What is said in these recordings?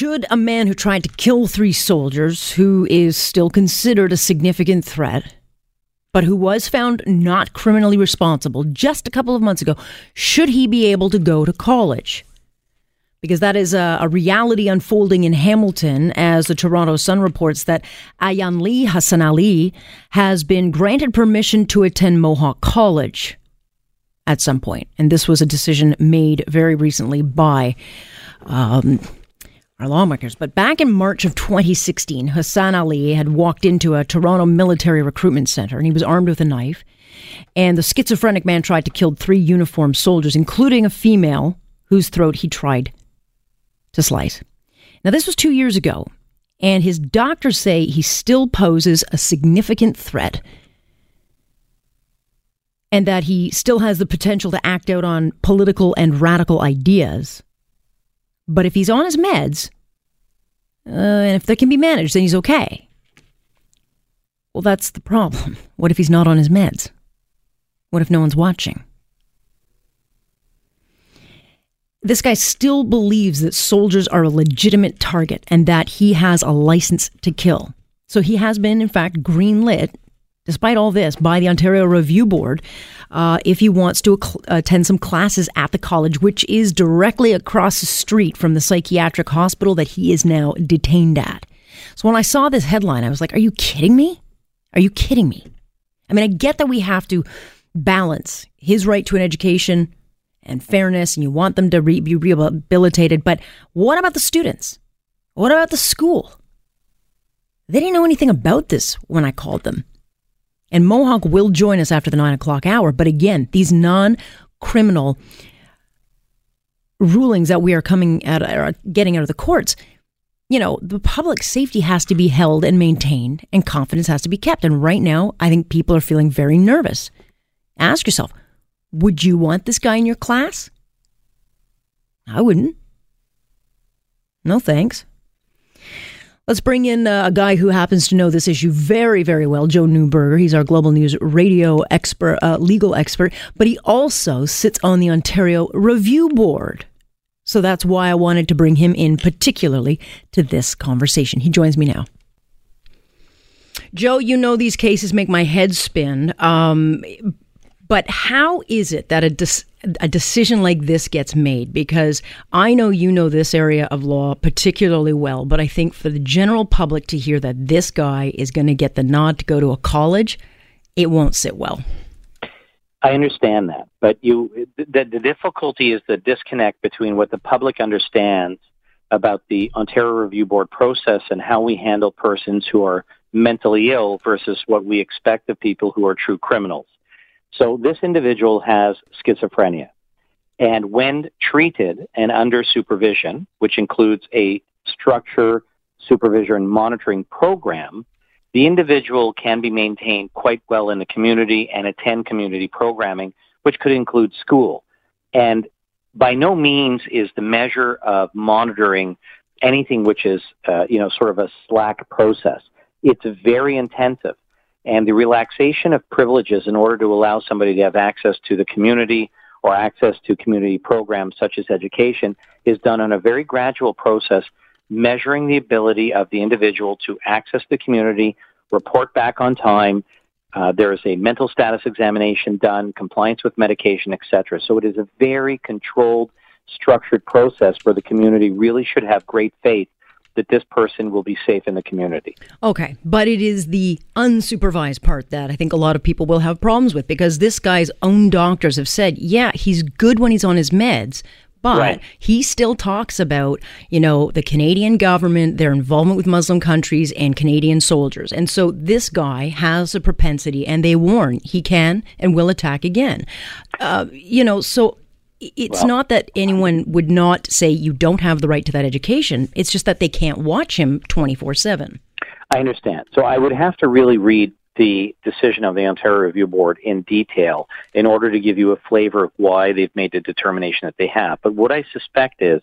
Should a man who tried to kill three soldiers, who is still considered a significant threat, but who was found not criminally responsible just a couple of months ago, should he be able to go to college? Because that is a, a reality unfolding in Hamilton as the Toronto Sun reports that Ayanle Hassan Ali has been granted permission to attend Mohawk College at some point. And this was a decision made very recently by um, our lawmakers. But back in March of 2016, Hassan Ali had walked into a Toronto military recruitment center and he was armed with a knife. And the schizophrenic man tried to kill three uniformed soldiers, including a female whose throat he tried to slice. Now, this was two years ago, and his doctors say he still poses a significant threat and that he still has the potential to act out on political and radical ideas. But if he's on his meds, uh, and if they can be managed, then he's okay. Well, that's the problem. What if he's not on his meds? What if no one's watching? This guy still believes that soldiers are a legitimate target and that he has a license to kill. So he has been, in fact, greenlit despite all this, by the Ontario Review Board uh, if he wants to attend some classes at the college, which is directly across the street from the psychiatric hospital that he is now detained at. So when I saw this headline, I was like, are you kidding me? Are you kidding me? I mean, I get that we have to balance his right to an education and fairness, and you want them to re- be rehabilitated, but what about the students? What about the school? They didn't know anything about this when I called them. And Mohawk will join us after the nine o'clock hour. But again, these non criminal rulings that we are coming at are getting out of the courts, you know, the public safety has to be held and maintained and confidence has to be kept. And right now, I think people are feeling very nervous. Ask yourself, would you want this guy in your class? I wouldn't. No thanks. Let's bring in uh, a guy who happens to know this issue very, very well, Joe Neuberger. He's our Global News radio expert, uh, legal expert, but he also sits on the Ontario Review Board. So that's why I wanted to bring him in particularly to this conversation. He joins me now. Joe, you know these cases make my head spin. Um, but how is it that a, de- a decision like this gets made? Because I know you know this area of law particularly well, but I think for the general public to hear that this guy is going to get the nod to go to a college, it won't sit well. I understand that, but you the, the difficulty is the disconnect between what the public understands about the Ontario Review Board process and how we handle persons who are mentally ill versus what we expect of people who are true criminals. So this individual has schizophrenia. And when treated and under supervision, which includes a structure, supervision, monitoring program, the individual can be maintained quite well in the community and attend community programming, which could include school. And by no means is the measure of monitoring anything which is, uh, you know, sort of a slack process. It's very intensive and the relaxation of privileges in order to allow somebody to have access to the community or access to community programs such as education is done on a very gradual process, measuring the ability of the individual to access the community, report back on time. Uh, there is a mental status examination done, compliance with medication, etc. So it is a very controlled, structured process where the community really should have great faith that this person will be safe in the community. Okay, but it is the unsupervised part that I think a lot of people will have problems with because this guy's own doctors have said, yeah, he's good when he's on his meds, but right. he still talks about, you know, the Canadian government, their involvement with Muslim countries and Canadian soldiers. And so this guy has a propensity, and they warn he can and will attack again. Uh, you know, so it's well, not that anyone would not say you don't have the right to that education. It's just that they can't watch him 24 7. I understand. So I would have to really read the decision of the Ontario Review Board in detail in order to give you a flavor of why they've made the determination that they have. But what I suspect is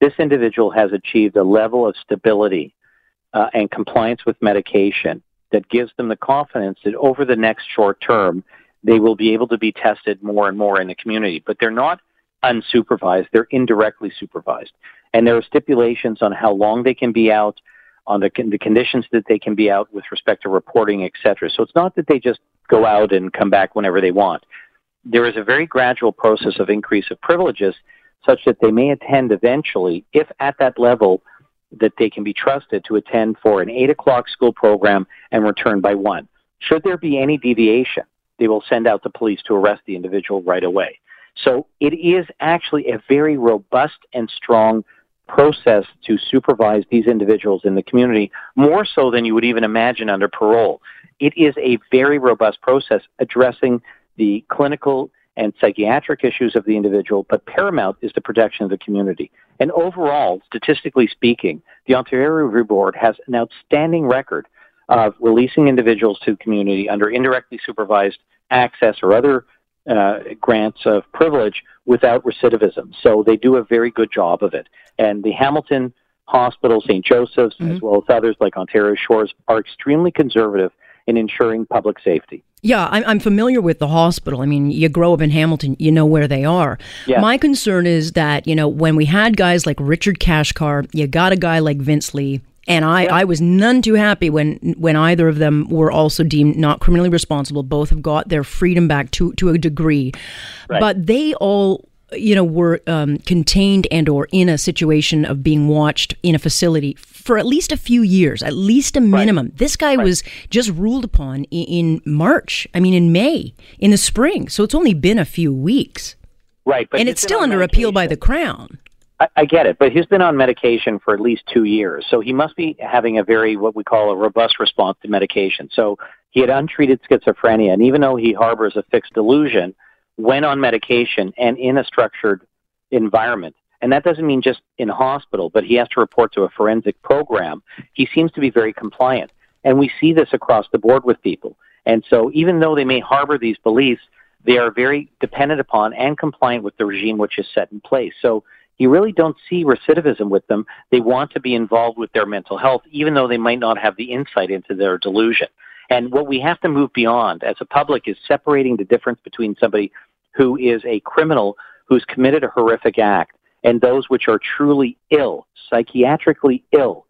this individual has achieved a level of stability uh, and compliance with medication that gives them the confidence that over the next short term, they will be able to be tested more and more in the community. But they're not unsupervised, they're indirectly supervised. And there are stipulations on how long they can be out, on the, the conditions that they can be out with respect to reporting, et cetera. So it's not that they just go out and come back whenever they want. There is a very gradual process of increase of privileges such that they may attend eventually, if at that level, that they can be trusted to attend for an 8 o'clock school program and return by 1. Should there be any deviation, they will send out the police to arrest the individual right away. So it is actually a very robust and strong process to supervise these individuals in the community, more so than you would even imagine under parole. It is a very robust process addressing the clinical and psychiatric issues of the individual, but paramount is the protection of the community. And overall, statistically speaking, the Ontario Review Board has an outstanding record of releasing individuals to the community under indirectly supervised access or other uh, grants of privilege without recidivism. So they do a very good job of it. And the Hamilton Hospital, St. Joseph's, mm-hmm. as well as others like Ontario Shores, are extremely conservative in ensuring public safety. Yeah, I'm, familiar with the hospital. I mean, you grow up in Hamilton, you know where they are. Yeah. My concern is that, you know, when we had guys like Richard Kachkar, you got a guy like Vince Li, and I, yeah. I was none too happy when when either of them were also deemed not criminally responsible. Both have got their freedom back to to a degree, right. but they all you know were um, contained and or in a situation of being watched in a facility for at least a few years at least a minimum right. this guy right. was just ruled upon in, in, march i mean in may in the spring so it's only been a few weeks right and it's still under appeal by the crown I, get it but he's been on medication for at least two years so he must be having a very what we call a robust response to medication so he had untreated schizophrenia and even though he harbors a fixed delusion when on medication and in a structured environment. And that doesn't mean just in hospital, but he has to report to a forensic program. He seems to be very compliant. And we see this across the board with people. And so even though they may harbor these beliefs, they are very dependent upon and compliant with the regime which is set in place. So you really don't see recidivism with them. They want to be involved with their mental health, even though they might not have the insight into their delusion. And what we have to move beyond as a public is separating the difference between somebody who is a criminal who's committed a horrific act and those which are truly ill, psychiatrically ill.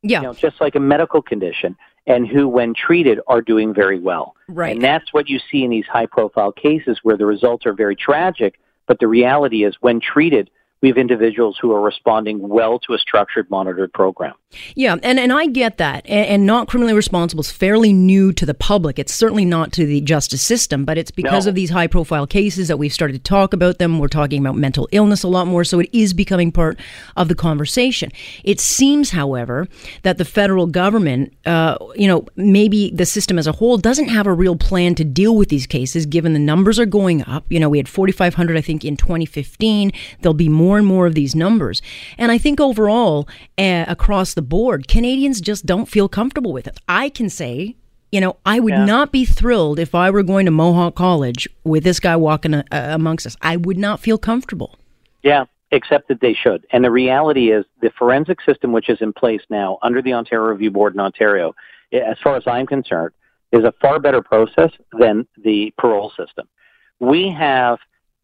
Yeah. You know, just like a medical condition and who when treated are doing very well. Right. And that's what you see in these high profile cases where the results are very tragic, but the reality is when treated we have individuals who are responding well to a structured, monitored program. Yeah, and, and I get that. And, and, not criminally responsible is fairly new to the public. It's certainly not to the justice system, but it's because no. of these high profile cases that we've started to talk about them. We're talking about mental illness a lot more, so it is becoming part of the conversation. It seems, however, that the federal government, uh, you know, maybe the system as a whole doesn't have a real plan to deal with these cases, given the numbers are going up. You know, we had 4,500, I think, in 2015. There'll be more and more of these numbers. And I think overall, uh, across the board, Canadians just don't feel comfortable with it. I can say, you know, I would yeah. not be thrilled if I were going to Mohawk College with this guy walking uh, amongst us. I would not feel comfortable. Yeah, except that they should. And the reality is the forensic system which is in place now under the Ontario Review Board in Ontario, as far as I'm concerned, is a far better process than the parole system. We have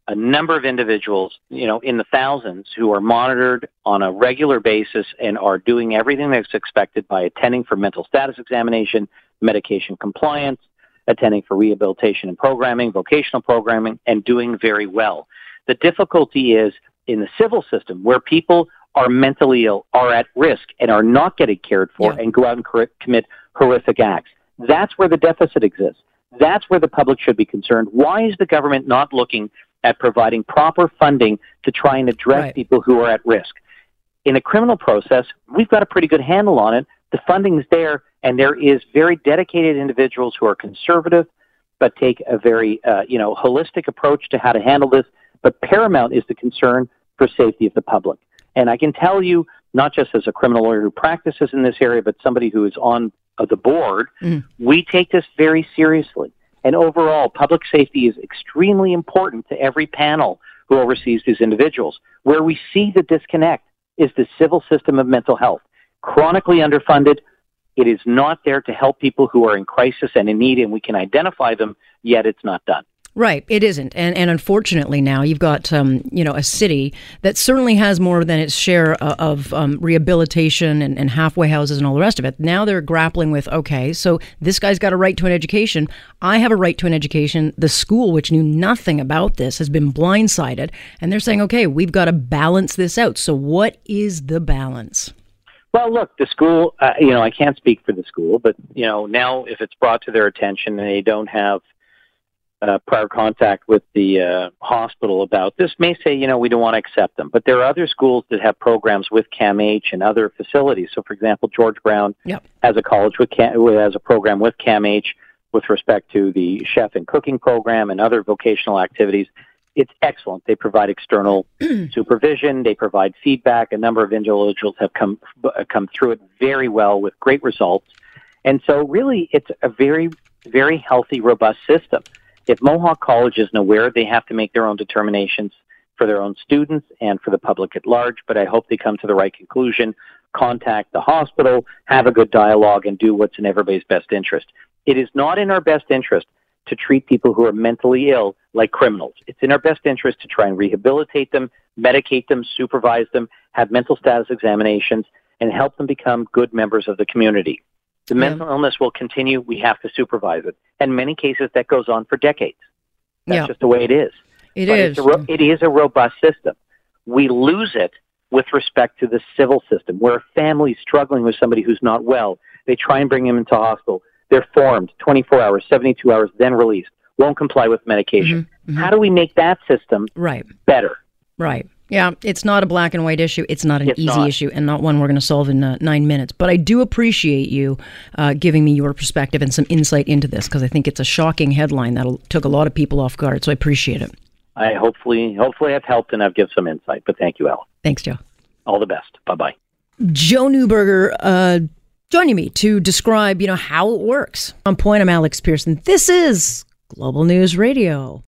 a number of individuals, you know, in the thousands who are monitored on a regular basis and are doing everything that's expected by attending for mental status examination, medication compliance, attending for rehabilitation and programming, vocational programming, and doing very well. The difficulty is in the civil system where people are mentally ill, are at risk, and are not getting cared for yeah. and go out and cor- commit horrific acts. That's where the deficit exists. That's where the public should be concerned. Why is the government not looking at providing proper funding to try and address right. people who are at risk. In a criminal process, we've got a pretty good handle on it. The funding's there, and there is very dedicated individuals who are conservative, but take a very uh, you know holistic approach to how to handle this. But paramount is the concern for safety of the public. And I can tell you, not just as a criminal lawyer who practices in this area, but somebody who is on uh, the board, mm. we take this very seriously. And overall, public safety is extremely important to every panel who oversees these individuals. Where we see the disconnect is the civil system of mental health. Chronically underfunded, it is not there to help people who are in crisis and in need, and we can identify them, yet it's not done. Right, it isn't, and and unfortunately now you've got um, you know a city that certainly has more than its share of, of um, rehabilitation and, and, halfway houses and all the rest of it. Now they're grappling with okay, so this guy's got a right to an education. I have a right to an education. The school, which knew nothing about this, has been blindsided, and they're saying okay, we've got to balance this out. So what is the balance? Well, look, the school. Uh, you know, I can't speak for the school, but you know now if it's brought to their attention and they don't have uh, prior contact with the uh, hospital about this may say, you know, we don't want to accept them. But there are other schools that have programs with CAMH and other facilities. So, for example, George Brown yep. has a college with Cam- has a program with CAMH with respect to the chef and cooking program and other vocational activities. It's excellent. They provide external supervision. They provide feedback. A number of individuals have come come through it very well with great results. And so, really, it's a very, very healthy, robust system. If Mohawk College isn't aware, they have to make their own determinations for their own students and for the public at large, but I hope they come to the right conclusion, contact the hospital, have a good dialogue, and do what's in everybody's best interest. It is not in our best interest to treat people who are mentally ill like criminals. It's in our best interest to try and rehabilitate them, medicate them, supervise them, have mental status examinations, and help them become good members of the community. The yeah. mental illness will continue. We have to supervise it. In many cases, that goes on for decades. That's yeah. just the way it is. It but is. Ro- it is a robust system. We lose it with respect to the civil system, where a family is struggling with somebody who's not well, they try and bring him into hospital. They're formed 24 hours, 72 hours, then released. Won't comply with medication. Mm-hmm. Mm-hmm. How do we make that system right better? Right. Yeah, it's not a black and white issue. It's not an it's easy not. issue and not one we're going to solve in uh, nine minutes. But I do appreciate you uh, giving me your perspective and some insight into this because I think it's a shocking headline that took a lot of people off guard. So I appreciate it. I hopefully hopefully I've helped and I've given some insight. But thank you, Al. Thanks, Joe. All the best. Bye bye. Joe Neuberger. Uh, joining me to describe, you know, how it works. On point, I'm Alex Pierson. This is Global News Radio.